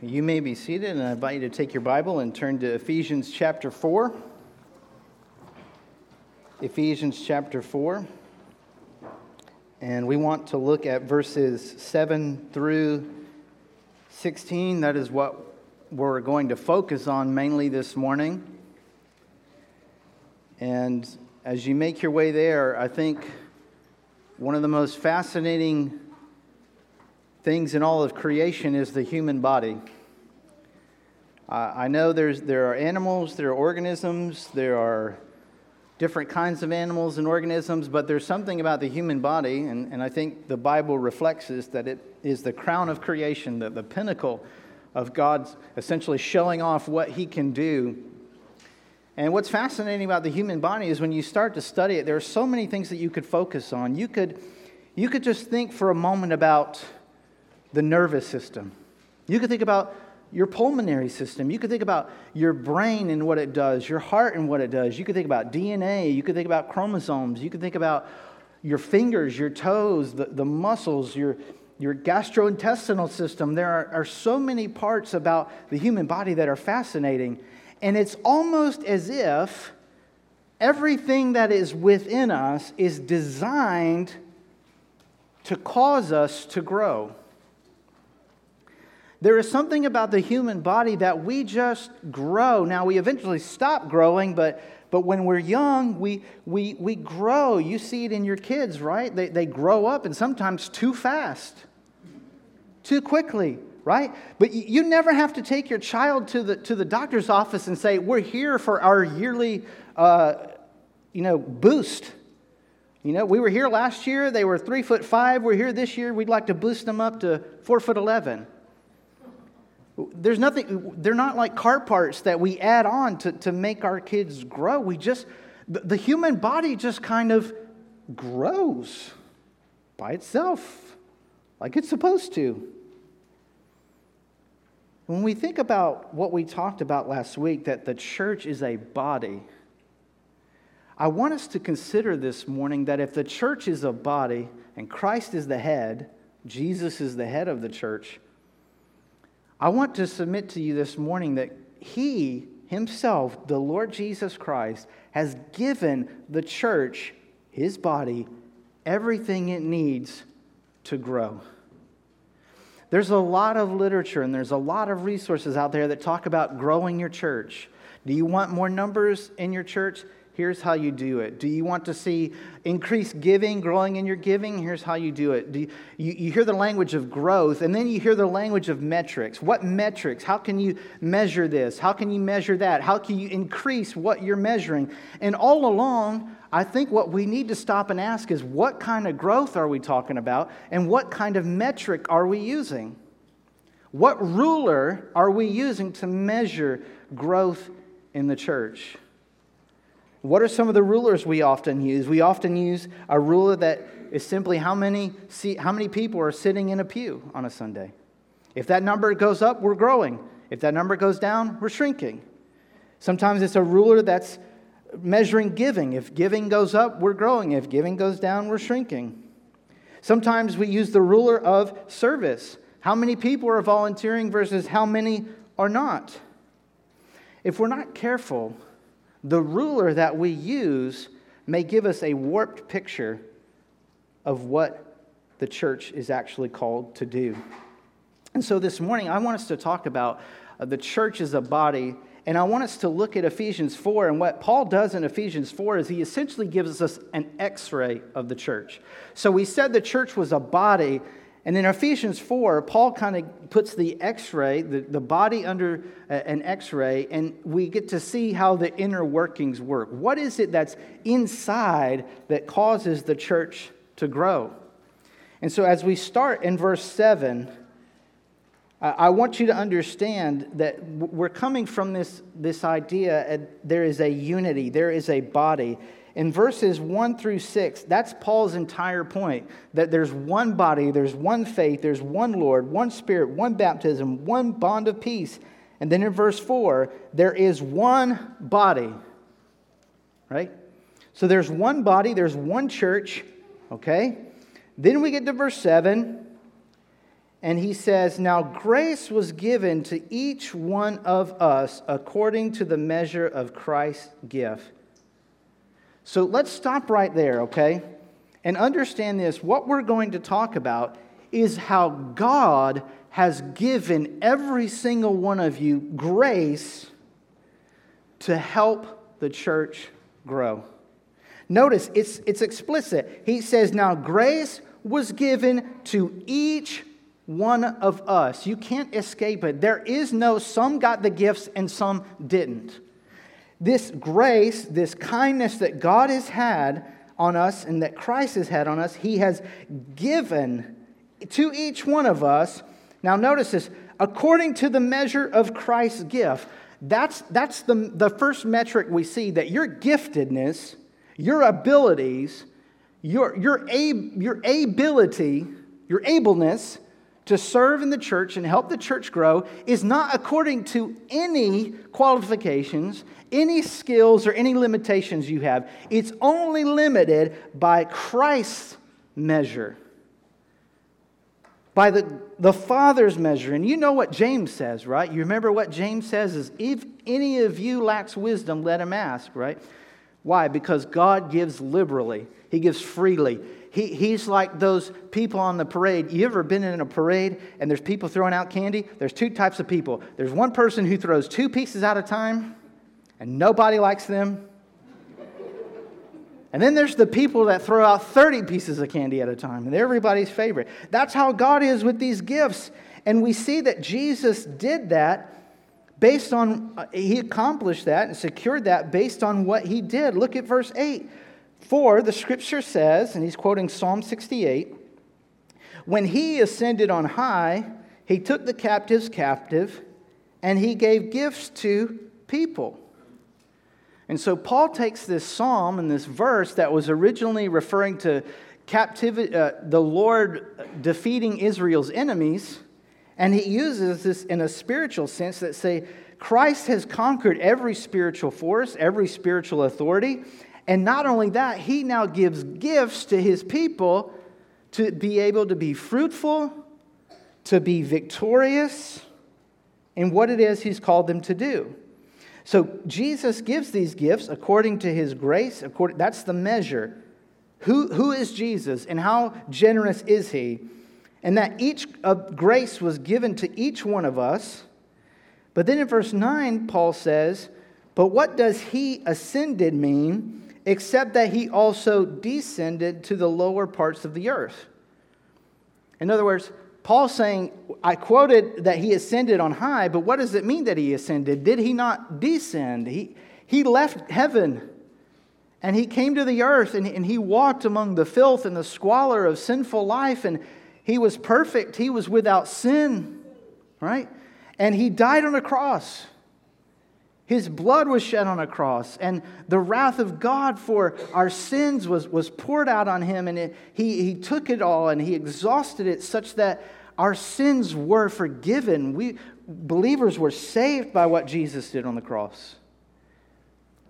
You may be seated, and I invite you to take your Bible and turn to Ephesians chapter 4. Ephesians chapter 4. And we want to look at verses 7 through 16. That is what we're going to focus on mainly this morning. And as you make your way there, I think one of the most fascinating things in all of creation is the human body. Uh, I know there's, there are animals, there are organisms, there are different kinds of animals and organisms, but there's something about the human body, and, and I think the Bible reflects this, that it is the crown of creation, the, the pinnacle of God's essentially showing off what He can do. And what's fascinating about the human body is when you start to study it, there are so many things that you could focus on. You could, you could just think for a moment about the nervous system. You could think about your pulmonary system. You could think about your brain and what it does, your heart and what it does. You could think about DNA. You could think about chromosomes. You could think about your fingers, your toes, the, the muscles, your, your gastrointestinal system. There are, are so many parts about the human body that are fascinating. And it's almost as if everything that is within us is designed to cause us to grow. There is something about the human body that we just grow. Now, we eventually stop growing, but, but when we're young, we, we, we grow. You see it in your kids, right? They, they grow up, and sometimes too fast, too quickly, right? But you never have to take your child to the, to the doctor's office and say, We're here for our yearly uh, you know, boost. You know, we were here last year, they were three foot five. We're here this year, we'd like to boost them up to four foot 11. There's nothing, they're not like car parts that we add on to, to make our kids grow. We just, the human body just kind of grows by itself, like it's supposed to. When we think about what we talked about last week, that the church is a body, I want us to consider this morning that if the church is a body and Christ is the head, Jesus is the head of the church, I want to submit to you this morning that He Himself, the Lord Jesus Christ, has given the church, His body, everything it needs to grow. There's a lot of literature and there's a lot of resources out there that talk about growing your church. Do you want more numbers in your church? Here's how you do it. Do you want to see increased giving, growing in your giving? Here's how you do it. Do you, you, you, hear the language of growth, and then you hear the language of metrics. What metrics? How can you measure this? How can you measure that? How can you increase what you're measuring? And all along, I think what we need to stop and ask is what kind of growth are we talking about, and what kind of metric are we using? What ruler are we using to measure growth in the church? What are some of the rulers we often use? We often use a ruler that is simply how many, how many people are sitting in a pew on a Sunday. If that number goes up, we're growing. If that number goes down, we're shrinking. Sometimes it's a ruler that's measuring giving. If giving goes up, we're growing. If giving goes down, we're shrinking. Sometimes we use the ruler of service. How many people are volunteering versus how many are not? If we're not careful, the ruler that we use may give us a warped picture of what the church is actually called to do. And so this morning, I want us to talk about uh, the church as a body, and I want us to look at Ephesians 4. And what Paul does in Ephesians 4 is he essentially gives us an x ray of the church. So we said the church was a body, and in Ephesians 4, Paul kind of puts the x ray, the, the body under an x ray, and we get to see how the inner workings work. What is it that's inside that causes the church to grow? And so, as we start in verse 7, I want you to understand that we're coming from this, this idea that there is a unity, there is a body. In verses 1 through 6, that's Paul's entire point that there's one body, there's one faith, there's one Lord, one Spirit, one baptism, one bond of peace. And then in verse 4, there is one body, right? So there's one body, there's one church, okay? Then we get to verse 7, and he says, Now grace was given to each one of us according to the measure of Christ's gift. So let's stop right there, okay? And understand this. What we're going to talk about is how God has given every single one of you grace to help the church grow. Notice it's, it's explicit. He says, Now grace was given to each one of us. You can't escape it. There is no some got the gifts and some didn't. This grace, this kindness that God has had on us and that Christ has had on us, He has given to each one of us. Now, notice this according to the measure of Christ's gift. That's, that's the, the first metric we see that your giftedness, your abilities, your, your, your ability, your ableness to serve in the church and help the church grow is not according to any qualifications, any skills, or any limitations you have. It's only limited by Christ's measure, by the, the Father's measure. And you know what James says, right? You remember what James says is if any of you lacks wisdom, let him ask, right? Why? Because God gives liberally, He gives freely. He, he's like those people on the parade. You ever been in a parade and there's people throwing out candy? There's two types of people. There's one person who throws two pieces at a time and nobody likes them. And then there's the people that throw out 30 pieces of candy at a time, and everybody's favorite. That's how God is with these gifts. And we see that Jesus did that based on, uh, he accomplished that and secured that based on what he did. Look at verse 8. For the scripture says, and he's quoting Psalm 68, when he ascended on high, he took the captives captive and he gave gifts to people. And so Paul takes this psalm and this verse that was originally referring to captivity, uh, the Lord defeating Israel's enemies, and he uses this in a spiritual sense that say Christ has conquered every spiritual force, every spiritual authority, and not only that, he now gives gifts to his people to be able to be fruitful, to be victorious in what it is he's called them to do. So Jesus gives these gifts according to his grace. According, that's the measure. Who, who is Jesus and how generous is he? And that each grace was given to each one of us. But then in verse 9, Paul says, But what does he ascended mean? Except that he also descended to the lower parts of the earth. In other words, Paul's saying, I quoted that he ascended on high, but what does it mean that he ascended? Did he not descend? He, he left heaven and he came to the earth and, and he walked among the filth and the squalor of sinful life and he was perfect. He was without sin, right? And he died on a cross. His blood was shed on a cross, and the wrath of God for our sins was, was poured out on him, and it, he, he took it all and he exhausted it such that our sins were forgiven. We believers were saved by what Jesus did on the cross.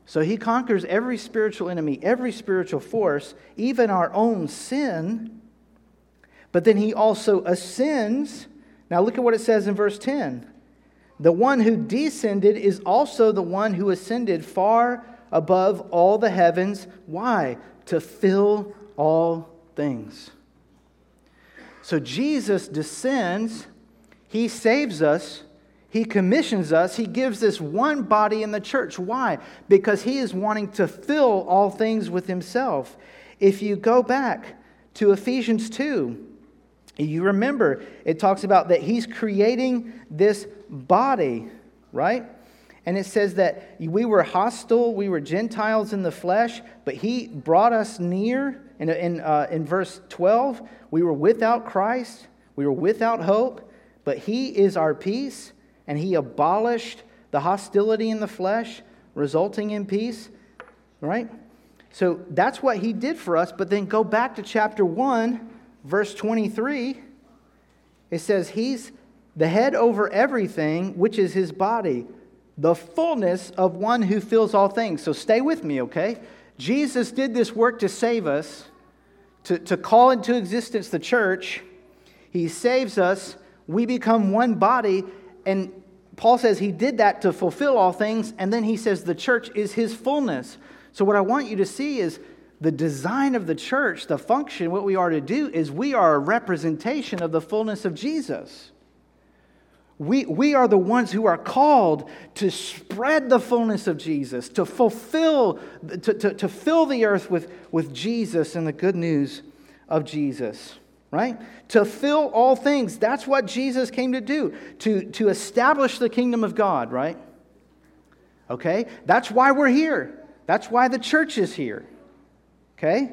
So he conquers every spiritual enemy, every spiritual force, even our own sin. But then he also ascends. Now look at what it says in verse 10. The one who descended is also the one who ascended far above all the heavens. Why? To fill all things. So Jesus descends, he saves us, he commissions us, he gives us one body in the church. Why? Because he is wanting to fill all things with himself. If you go back to Ephesians 2, you remember it talks about that he's creating this body, right? And it says that we were hostile, we were Gentiles in the flesh, but he brought us near. In, in, uh, in verse 12, we were without Christ, we were without hope, but he is our peace, and he abolished the hostility in the flesh, resulting in peace, right? So that's what he did for us. But then go back to chapter 1, verse 23. It says, He's the head over everything, which is his body, the fullness of one who fills all things. So stay with me, okay? Jesus did this work to save us, to, to call into existence the church. He He saves us, we become one body, and Paul says he did that to fulfill all things, and then he says the church is his fullness. So, what I want you to see is the design of the church, the function, what we are to do is we are a representation of the fullness of Jesus. We, we are the ones who are called to spread the fullness of Jesus, to fulfill, to, to, to fill the earth with, with Jesus and the good news of Jesus, right? To fill all things. That's what Jesus came to do, to, to establish the kingdom of God, right? Okay? That's why we're here. That's why the church is here. Okay?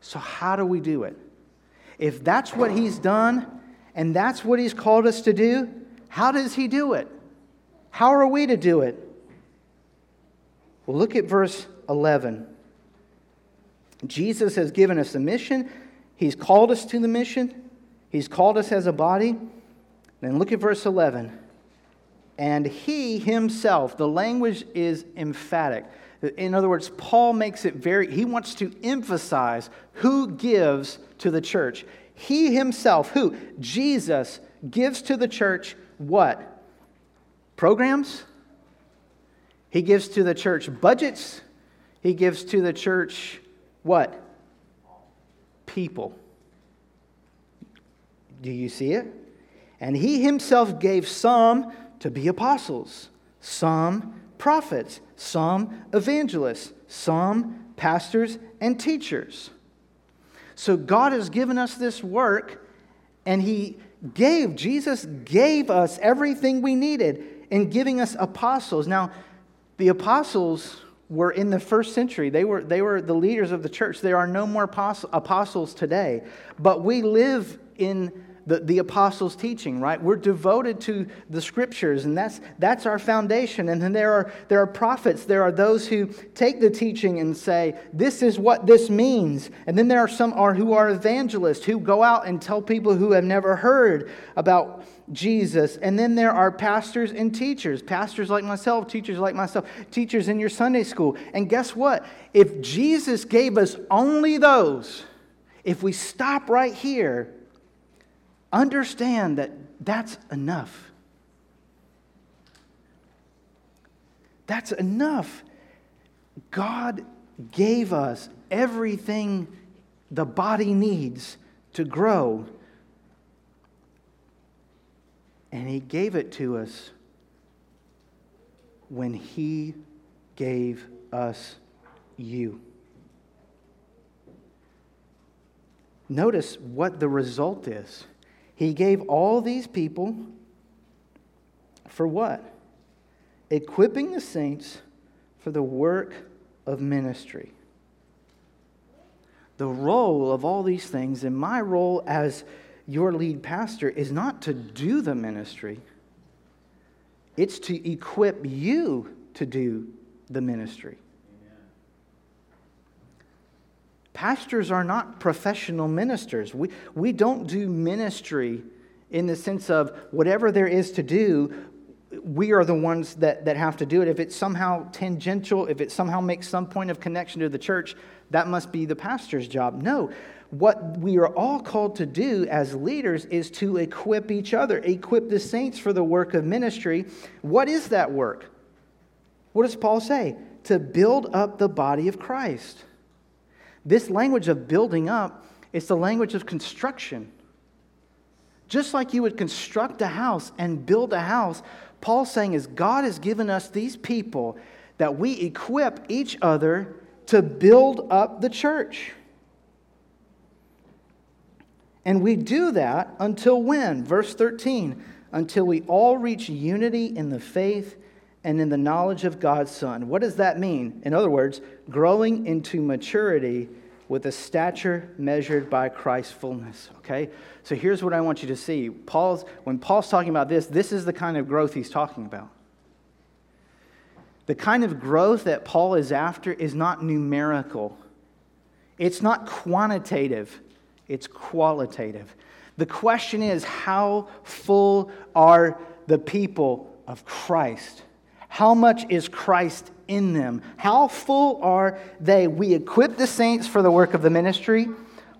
So, how do we do it? If that's what he's done and that's what he's called us to do, how does he do it? How are we to do it? Well, look at verse 11. Jesus has given us a mission. He's called us to the mission. He's called us as a body. Then look at verse 11. And he himself, the language is emphatic. In other words, Paul makes it very, he wants to emphasize who gives to the church. He himself, who? Jesus, gives to the church what? Programs? He gives to the church budgets. He gives to the church what? People. Do you see it? And he himself gave some to be apostles, some prophets, some evangelists, some pastors and teachers. So God has given us this work, and He gave, Jesus gave us everything we needed in giving us apostles. Now, the apostles were in the first century. They were, they were the leaders of the church. There are no more apostles today. But we live in the, the apostles' teaching, right? We're devoted to the scriptures, and that's, that's our foundation. And then there are, there are prophets, there are those who take the teaching and say, this is what this means. And then there are some are, who are evangelists who go out and tell people who have never heard about Jesus. And then there are pastors and teachers, pastors like myself, teachers like myself, teachers in your Sunday school. And guess what? If Jesus gave us only those, if we stop right here, understand that that's enough. That's enough. God gave us everything the body needs to grow. And He gave it to us when He gave us you. Notice what the result is. He gave all these people for what? Equipping the saints for the work of ministry. The role of all these things, and my role as your lead pastor, is not to do the ministry, it's to equip you to do the ministry. Pastors are not professional ministers. We, we don't do ministry in the sense of whatever there is to do, we are the ones that, that have to do it. If it's somehow tangential, if it somehow makes some point of connection to the church, that must be the pastor's job. No. What we are all called to do as leaders is to equip each other, equip the saints for the work of ministry. What is that work? What does Paul say? To build up the body of Christ. This language of building up is the language of construction. Just like you would construct a house and build a house, Paul's saying is God has given us these people that we equip each other to build up the church. And we do that until when? Verse 13, until we all reach unity in the faith and in the knowledge of God's Son. What does that mean? In other words, growing into maturity with a stature measured by Christ's fullness. Okay? So here's what I want you to see. Paul's when Paul's talking about this, this is the kind of growth he's talking about. The kind of growth that Paul is after is not numerical. It's not quantitative, it's qualitative. The question is how full are the people of Christ? How much is Christ in them? How full are they? We equip the saints for the work of the ministry.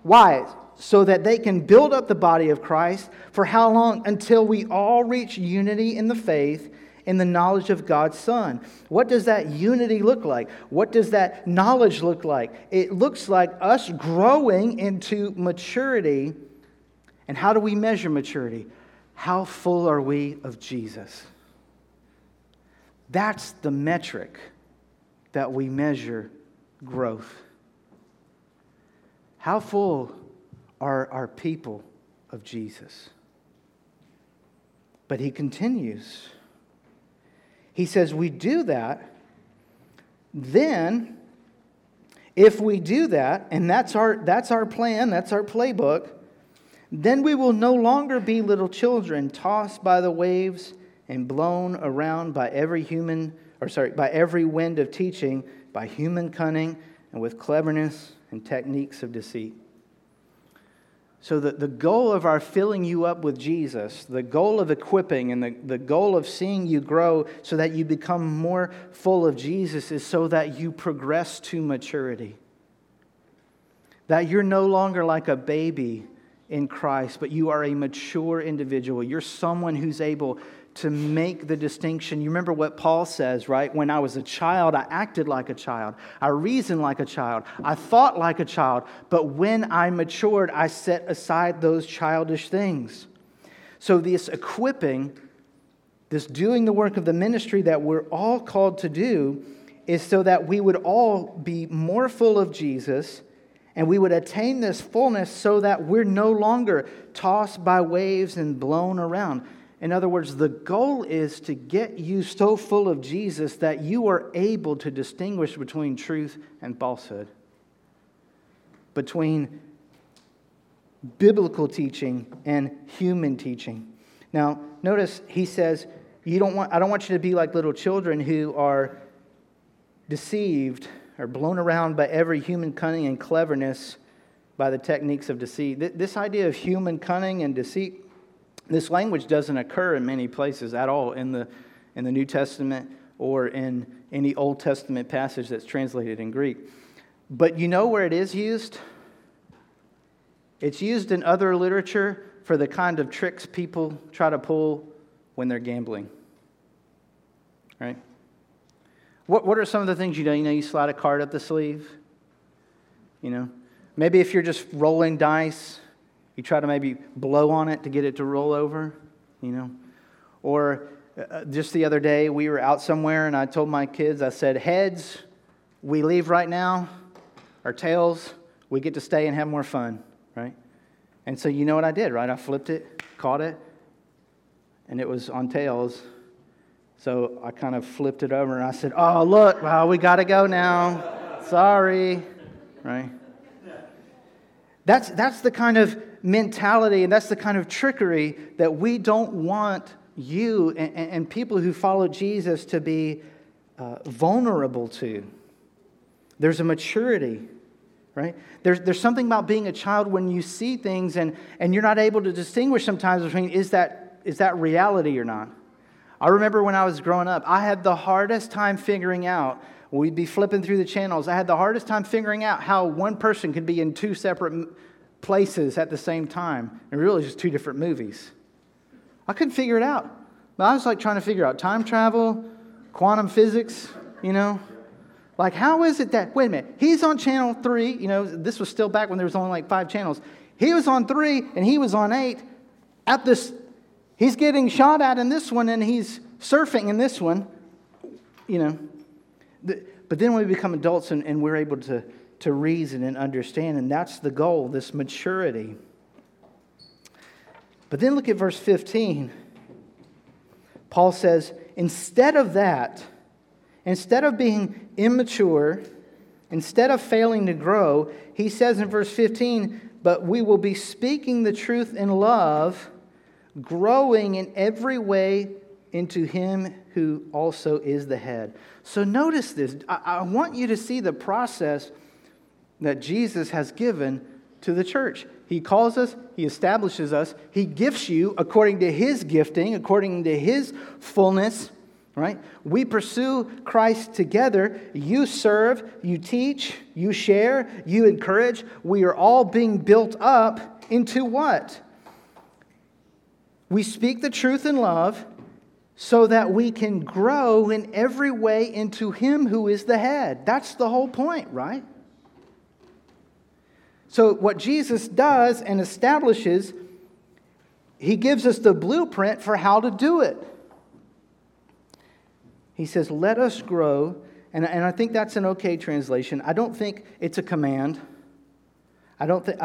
Why? so that they can build up the body of Christ. For how long? Until we all reach unity in the faith in the knowledge of God's Son. What does that unity look like? What does that knowledge look like? It looks like us growing into maturity. And how do we measure maturity? How full are we of Jesus? That's the metric that we measure growth. How full are our people of Jesus? But he continues. He says, We do that, then, if we do that, and that's our, that's our plan, that's our playbook, then we will no longer be little children tossed by the waves and blown around by every human, or sorry, by every wind of teaching, by human cunning, and with cleverness and techniques of deceit. So, the, the goal of our filling you up with Jesus, the goal of equipping, and the, the goal of seeing you grow so that you become more full of Jesus is so that you progress to maturity. That you're no longer like a baby in Christ, but you are a mature individual. You're someone who's able to make the distinction. You remember what Paul says, right? When I was a child, I acted like a child. I reasoned like a child. I thought like a child. But when I matured, I set aside those childish things. So, this equipping, this doing the work of the ministry that we're all called to do, is so that we would all be more full of Jesus and we would attain this fullness so that we're no longer tossed by waves and blown around. In other words, the goal is to get you so full of Jesus that you are able to distinguish between truth and falsehood, between biblical teaching and human teaching. Now, notice he says, you don't want, I don't want you to be like little children who are deceived or blown around by every human cunning and cleverness by the techniques of deceit. This idea of human cunning and deceit this language doesn't occur in many places at all in the, in the New Testament or in any Old Testament passage that's translated in Greek. But you know where it is used? It's used in other literature for the kind of tricks people try to pull when they're gambling. Right? What, what are some of the things you know? You know, you slide a card up the sleeve. You know, maybe if you're just rolling dice, you try to maybe blow on it to get it to roll over, you know. Or uh, just the other day, we were out somewhere, and I told my kids, I said, heads, we leave right now, or tails, we get to stay and have more fun, right? And so you know what I did, right? I flipped it, caught it, and it was on tails. So I kind of flipped it over and I said, Oh, look, well, we got to go now. Sorry, right? That's, that's the kind of mentality and that's the kind of trickery that we don't want you and, and people who follow Jesus to be uh, vulnerable to. There's a maturity, right? There's, there's something about being a child when you see things and, and you're not able to distinguish sometimes between is that, is that reality or not. I remember when I was growing up, I had the hardest time figuring out we'd be flipping through the channels. I had the hardest time figuring out how one person could be in two separate places at the same time, and really just two different movies. I couldn't figure it out. But I was like trying to figure out time travel, quantum physics, you know? Like, how is it that, wait a minute, he's on channel three, you know, this was still back when there was only like five channels. He was on three and he was on eight. At this, he's getting shot at in this one and he's surfing in this one, you know. But then when we become adults and, and we're able to to reason and understand. And that's the goal, this maturity. But then look at verse 15. Paul says, instead of that, instead of being immature, instead of failing to grow, he says in verse 15, but we will be speaking the truth in love, growing in every way into him who also is the head. So notice this. I, I want you to see the process that Jesus has given to the church. He calls us, He establishes us, He gifts you according to His gifting, according to His fullness, right? We pursue Christ together. You serve, you teach, you share, you encourage. We are all being built up into what? We speak the truth in love so that we can grow in every way into Him who is the head. That's the whole point, right? So, what Jesus does and establishes, He gives us the blueprint for how to do it. He says, Let us grow. And, and I think that's an okay translation. I don't think it's a command. I don't think,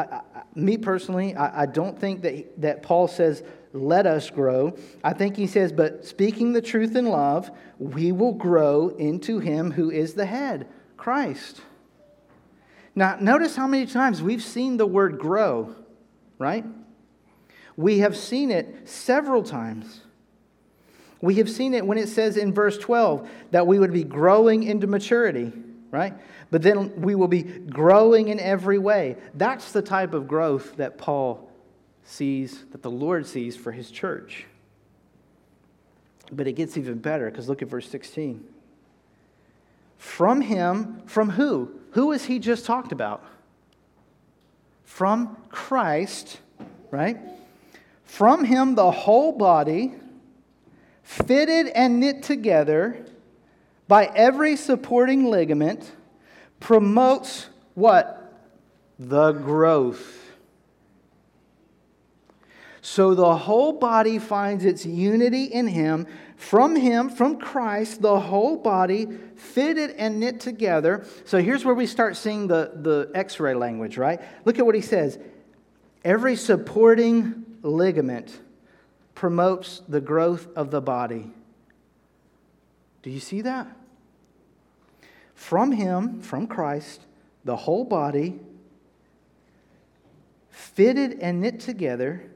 me personally, I, I don't think that, that Paul says, let us grow. I think he says, but speaking the truth in love, we will grow into him who is the head, Christ. Now, notice how many times we've seen the word grow, right? We have seen it several times. We have seen it when it says in verse 12 that we would be growing into maturity, right? But then we will be growing in every way. That's the type of growth that Paul sees, that the Lord sees for his church. But it gets even better because look at verse 16. From him, from who? Who is he just talked about? From Christ, right? From him, the whole body fitted and knit together by every supporting ligament, promotes what? The growth. So the whole body finds its unity in Him. From Him, from Christ, the whole body fitted and knit together. So here's where we start seeing the, the x ray language, right? Look at what He says. Every supporting ligament promotes the growth of the body. Do you see that? From Him, from Christ, the whole body, fitted and knit together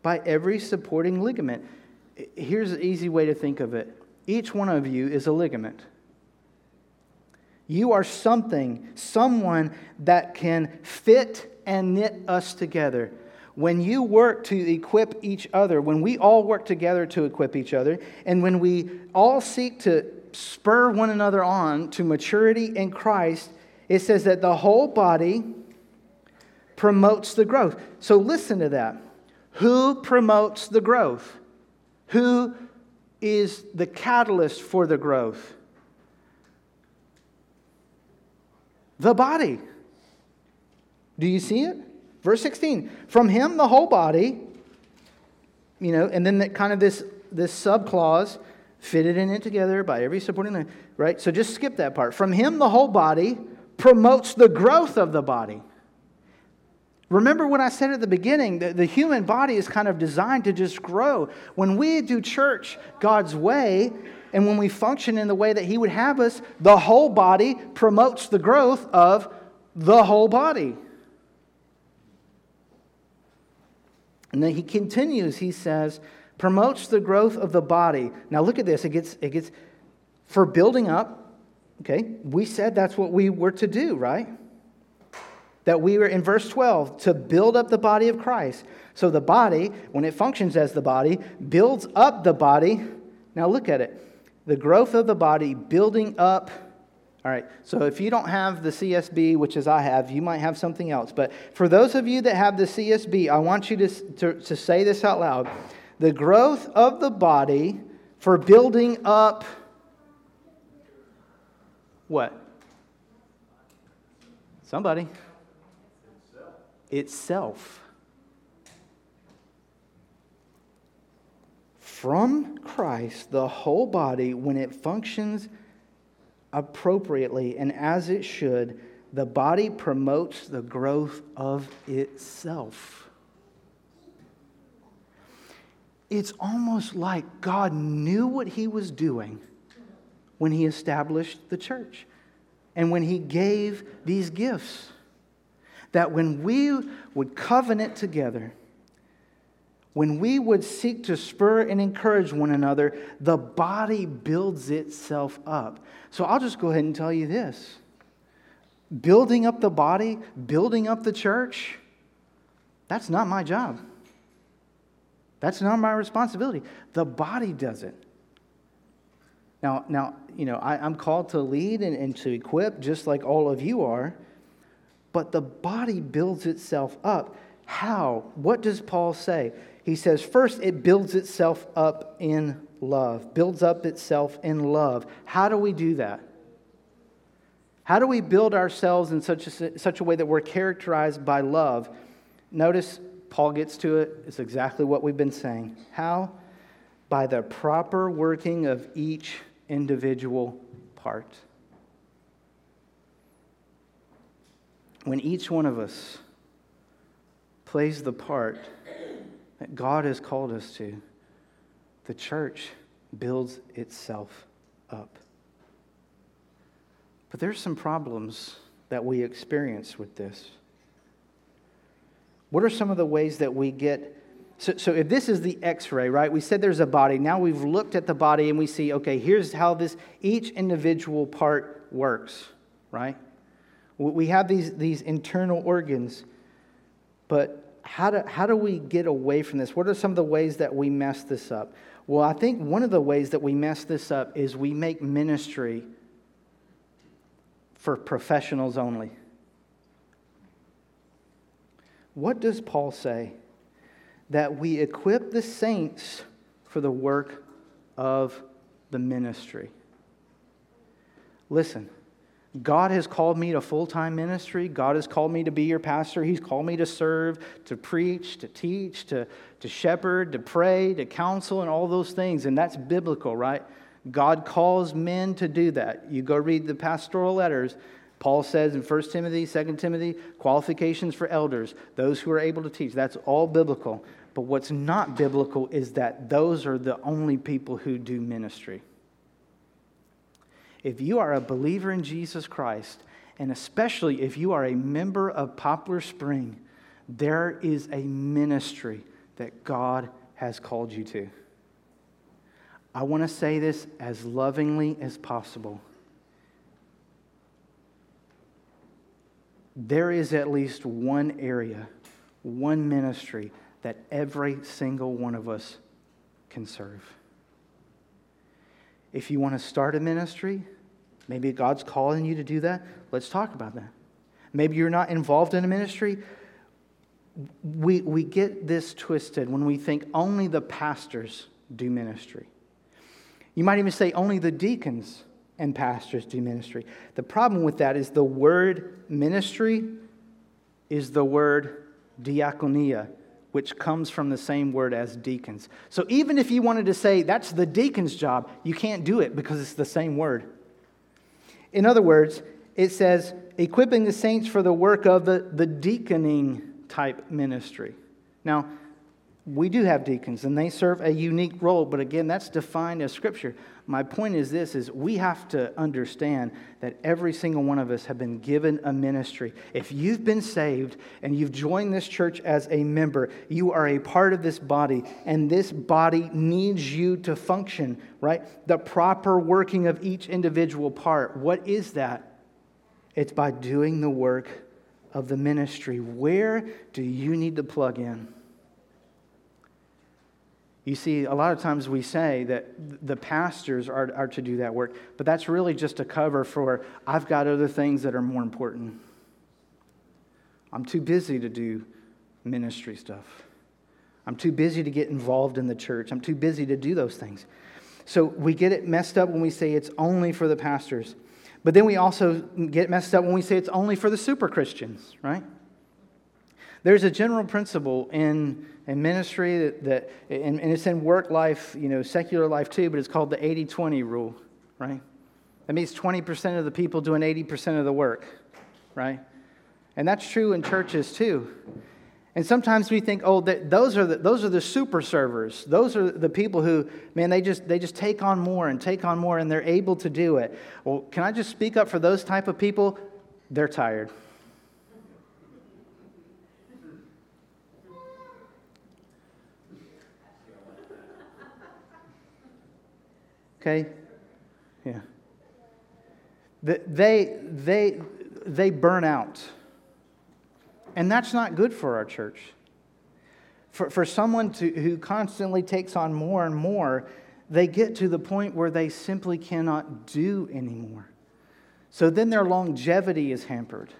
by every supporting ligament. Here's an easy way to think of it each one of you is a ligament. You are something, someone that can fit and knit us together when you work to equip each other, when we all work together to equip each other, and when we all seek to spur one another on to maturity in Christ, it says that the whole body promotes the growth. So listen to that. Who promotes the growth? Who is the catalyst for the growth? The body. Do you see it? Verse 16, from him the whole body, you know, and then that kind of this, this sub clause, fitted in it together by every supporting line, right? So just skip that part. From him the whole body promotes the growth of the body. Remember what I said at the beginning the, the human body is kind of designed to just grow. When we do church God's way, and when we function in the way that He would have us, the whole body promotes the growth of the whole body. And then he continues, he says, promotes the growth of the body. Now look at this. It gets, it gets for building up, okay, we said that's what we were to do, right? That we were in verse 12 to build up the body of Christ. So the body, when it functions as the body, builds up the body. Now look at it. The growth of the body building up all right, so if you don't have the CSB, which is I have, you might have something else. But for those of you that have the CSB, I want you to, to, to say this out loud. The growth of the body for building up what? Somebody. Itself. From Christ, the whole body, when it functions appropriately and as it should, the body promotes the growth of itself. It's almost like God knew what he was doing when he established the church and when he gave these gifts. That when we would covenant together, when we would seek to spur and encourage one another, the body builds itself up. So I'll just go ahead and tell you this building up the body, building up the church, that's not my job. That's not my responsibility. The body does it. Now, now you know, I, am called to lead and, and to equip just like all of you are, but the body builds itself up. How? What does Paul say? He says, first, it builds itself up in love, builds up itself in love. How do we do that? How do we build ourselves in such a, such a way that we're characterized by love? Notice Paul gets to it. It's exactly what we've been saying. How? By the proper working of each individual part. When each one of us plays the part that God has called us to, the church builds itself up. But there's some problems that we experience with this. What are some of the ways that we get? So, so if this is the x ray, right? We said there's a body. Now we've looked at the body and we see, okay, here's how this each individual part works, right? We have these, these internal organs, but how do, how do we get away from this? What are some of the ways that we mess this up? Well, I think one of the ways that we mess this up is we make ministry for professionals only. What does Paul say? That we equip the saints for the work of the ministry. Listen, God has called me to full time ministry. God has called me to be your pastor. He's called me to serve, to preach, to teach, to, to shepherd, to pray, to counsel, and all those things. And that's biblical, right? God calls men to do that. You go read the pastoral letters. Paul says in 1 Timothy, 2 Timothy, qualifications for elders, those who are able to teach. That's all biblical. But what's not biblical is that those are the only people who do ministry. If you are a believer in Jesus Christ, and especially if you are a member of Poplar Spring, there is a ministry that God has called you to. I want to say this as lovingly as possible. There is at least one area, one ministry that every single one of us can serve. If you want to start a ministry, maybe God's calling you to do that, let's talk about that. Maybe you're not involved in a ministry. We, we get this twisted when we think only the pastors do ministry. You might even say only the deacons and pastors do ministry. The problem with that is the word ministry is the word diakonia, which comes from the same word as deacons. So even if you wanted to say that's the deacon's job, you can't do it because it's the same word. In other words, it says equipping the saints for the work of the, the deaconing type ministry. Now, we do have deacons and they serve a unique role but again that's defined as scripture. My point is this is we have to understand that every single one of us have been given a ministry. If you've been saved and you've joined this church as a member you are a part of this body and this body needs you to function right? The proper working of each individual part. What is that? It's by doing the work of the ministry. Where do you need to plug in you see, a lot of times we say that the pastors are, are to do that work, but that's really just a cover for I've got other things that are more important. I'm too busy to do ministry stuff. I'm too busy to get involved in the church. I'm too busy to do those things. So we get it messed up when we say it's only for the pastors. But then we also get messed up when we say it's only for the super Christians, right? There's a general principle in, in ministry that, that and, and it's in work life, you know, secular life too, but it's called the 80 20 rule, right? That means 20% of the people doing 80% of the work, right? And that's true in churches too. And sometimes we think, oh, that those are the, those are the super servers. Those are the people who, man, they just they just take on more and take on more, and they're able to do it. Well, can I just speak up for those type of people? They're tired. Okay? Yeah. They, they, they burn out. And that's not good for our church. For, for someone to, who constantly takes on more and more, they get to the point where they simply cannot do anymore. So then their longevity is hampered.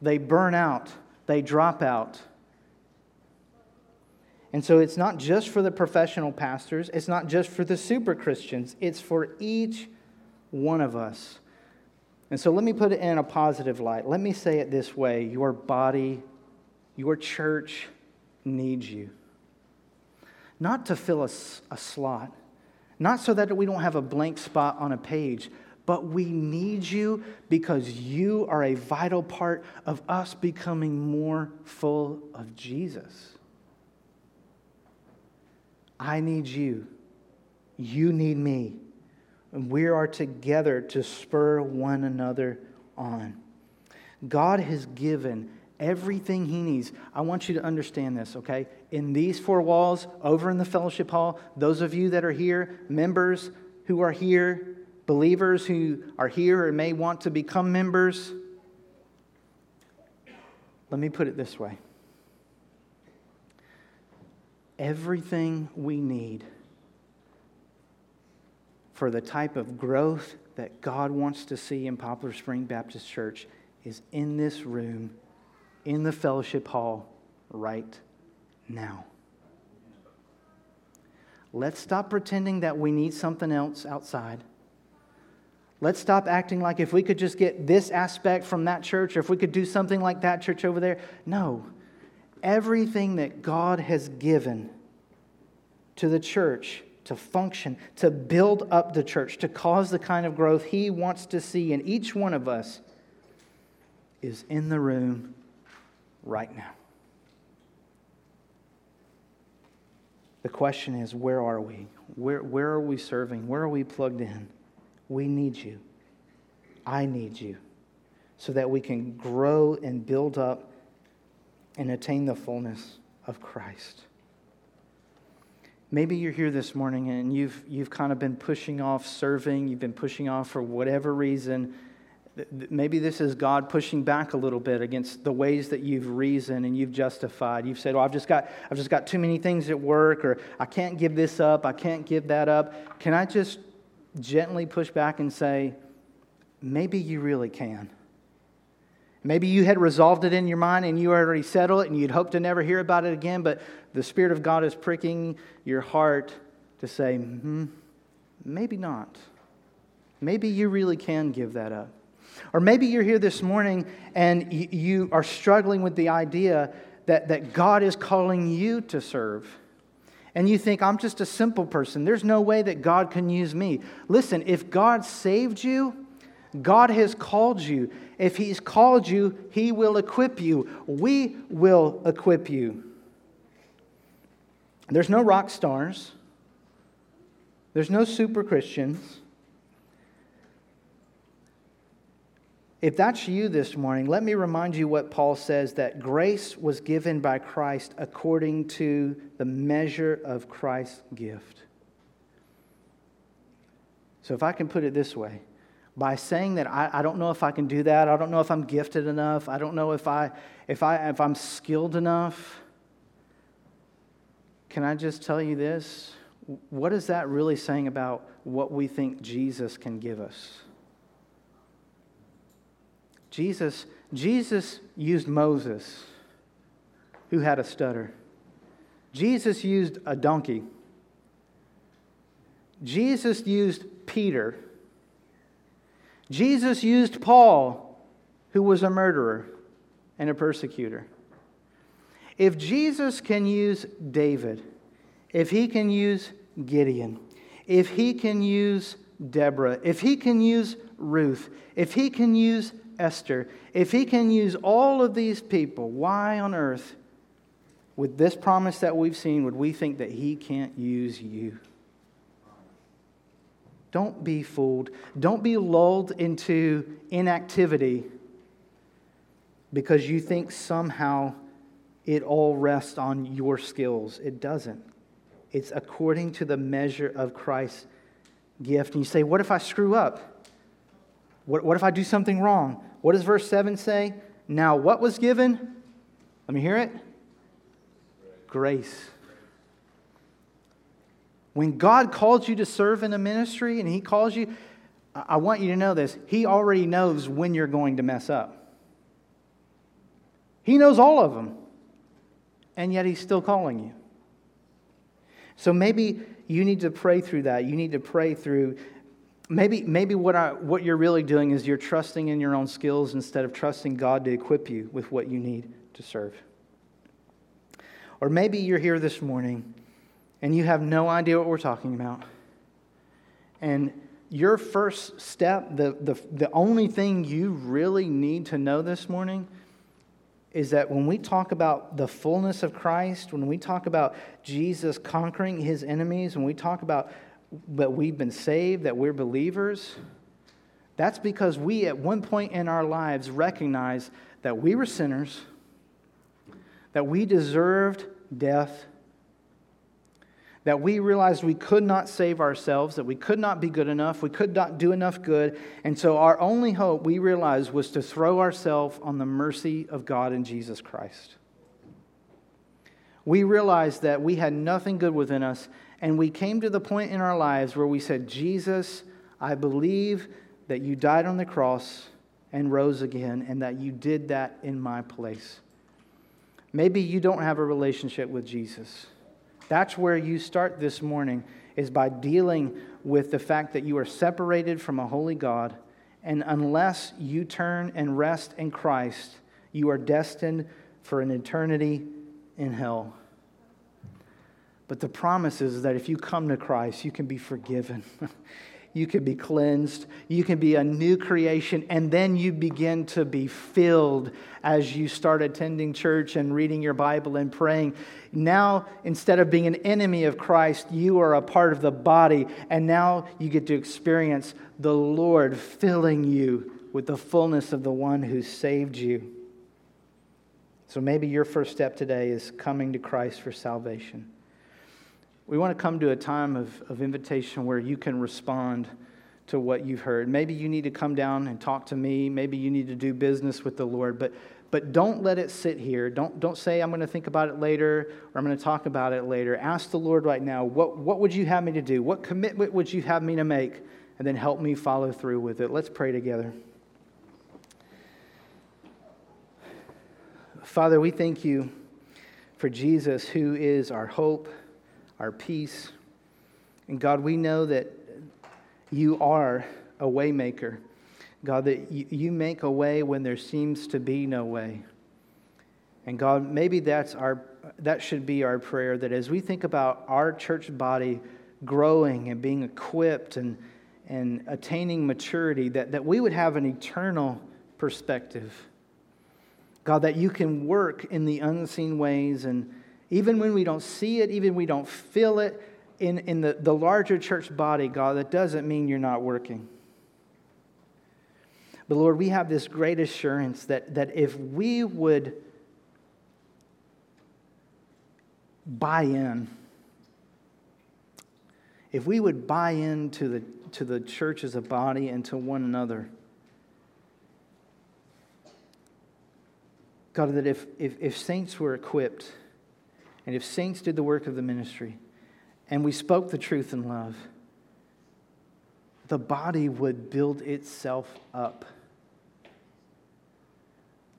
They burn out, they drop out. And so it's not just for the professional pastors, it's not just for the super Christians, it's for each one of us. And so let me put it in a positive light. Let me say it this way your body, your church needs you. Not to fill a, a slot, not so that we don't have a blank spot on a page, but we need you because you are a vital part of us becoming more full of Jesus. I need you. You need me. And we are together to spur one another on. God has given everything he needs. I want you to understand this, okay? In these four walls, over in the fellowship hall, those of you that are here, members who are here, believers who are here or may want to become members, let me put it this way everything we need for the type of growth that God wants to see in Poplar Spring Baptist Church is in this room, in the fellowship hall, right now. Let's stop pretending that we need something else outside. Let's stop acting like if we could just get this aspect from that church or if we could do something like that church over there. No everything that God has given to the church to function, to build up the church, to cause the kind of growth He wants to see in each one of us is in the room right now. The question is where are we? Where, where are we serving? Where are we plugged in? We need you. I need you so that we can grow and build up and attain the fullness of Christ. Maybe you're here this morning and you've, you've kind of been pushing off serving, you've been pushing off for whatever reason. Maybe this is God pushing back a little bit against the ways that you've reasoned and you've justified. You've said, "Well, I've just got I've just got too many things at work or I can't give this up, I can't give that up." Can I just gently push back and say, "Maybe you really can." Maybe you had resolved it in your mind and you already settled it and you'd hope to never hear about it again, but the Spirit of God is pricking your heart to say, hmm, maybe not. Maybe you really can give that up. Or maybe you're here this morning and you are struggling with the idea that, that God is calling you to serve. And you think, I'm just a simple person. There's no way that God can use me. Listen, if God saved you, God has called you. If He's called you, He will equip you. We will equip you. There's no rock stars, there's no super Christians. If that's you this morning, let me remind you what Paul says that grace was given by Christ according to the measure of Christ's gift. So, if I can put it this way, by saying that I, I don't know if I can do that. I don't know if I'm gifted enough. I don't know if, I, if, I, if I'm skilled enough. Can I just tell you this? What is that really saying about what we think Jesus can give us? Jesus, Jesus used Moses, who had a stutter. Jesus used a donkey. Jesus used Peter Jesus used Paul, who was a murderer and a persecutor. If Jesus can use David, if he can use Gideon, if he can use Deborah, if he can use Ruth, if he can use Esther, if he can use all of these people, why on earth, with this promise that we've seen, would we think that he can't use you? Don't be fooled. Don't be lulled into inactivity because you think somehow it all rests on your skills. It doesn't. It's according to the measure of Christ's gift. And you say, What if I screw up? What, what if I do something wrong? What does verse 7 say? Now, what was given? Let me hear it. Grace. When God calls you to serve in a ministry and He calls you, I want you to know this. He already knows when you're going to mess up. He knows all of them, and yet He's still calling you. So maybe you need to pray through that. You need to pray through maybe, maybe what, I, what you're really doing is you're trusting in your own skills instead of trusting God to equip you with what you need to serve. Or maybe you're here this morning and you have no idea what we're talking about. And your first step, the, the, the only thing you really need to know this morning is that when we talk about the fullness of Christ, when we talk about Jesus conquering his enemies, when we talk about that we've been saved, that we're believers, that's because we at one point in our lives recognize that we were sinners, that we deserved death that we realized we could not save ourselves, that we could not be good enough, we could not do enough good. And so our only hope, we realized, was to throw ourselves on the mercy of God in Jesus Christ. We realized that we had nothing good within us, and we came to the point in our lives where we said, Jesus, I believe that you died on the cross and rose again, and that you did that in my place. Maybe you don't have a relationship with Jesus. That's where you start this morning, is by dealing with the fact that you are separated from a holy God. And unless you turn and rest in Christ, you are destined for an eternity in hell. But the promise is that if you come to Christ, you can be forgiven. you can be cleansed, you can be a new creation, and then you begin to be filled as you start attending church and reading your Bible and praying. Now, instead of being an enemy of Christ, you are a part of the body, and now you get to experience the Lord filling you with the fullness of the one who saved you. So maybe your first step today is coming to Christ for salvation. We want to come to a time of, of invitation where you can respond to what you've heard. Maybe you need to come down and talk to me. Maybe you need to do business with the Lord. But, but don't let it sit here. Don't, don't say, I'm going to think about it later or I'm going to talk about it later. Ask the Lord right now, what, what would you have me to do? What commitment would you have me to make? And then help me follow through with it. Let's pray together. Father, we thank you for Jesus, who is our hope our peace. And God, we know that you are a waymaker. God, that you make a way when there seems to be no way. And God, maybe that's our that should be our prayer that as we think about our church body growing and being equipped and, and attaining maturity, that, that we would have an eternal perspective. God, that you can work in the unseen ways and even when we don't see it, even we don't feel it in, in the, the larger church body, God, that doesn't mean you're not working. But Lord, we have this great assurance that, that if we would buy in, if we would buy into the, to the church as a body and to one another, God, that if, if, if saints were equipped, and if saints did the work of the ministry and we spoke the truth in love, the body would build itself up.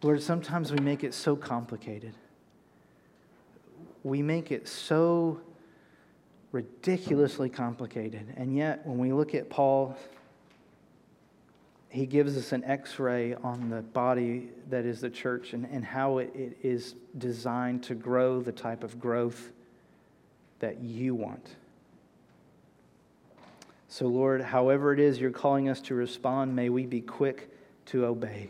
Lord, sometimes we make it so complicated. We make it so ridiculously complicated. And yet, when we look at Paul he gives us an x ray on the body that is the church and, and how it, it is designed to grow the type of growth that you want. So, Lord, however it is you're calling us to respond, may we be quick to obey.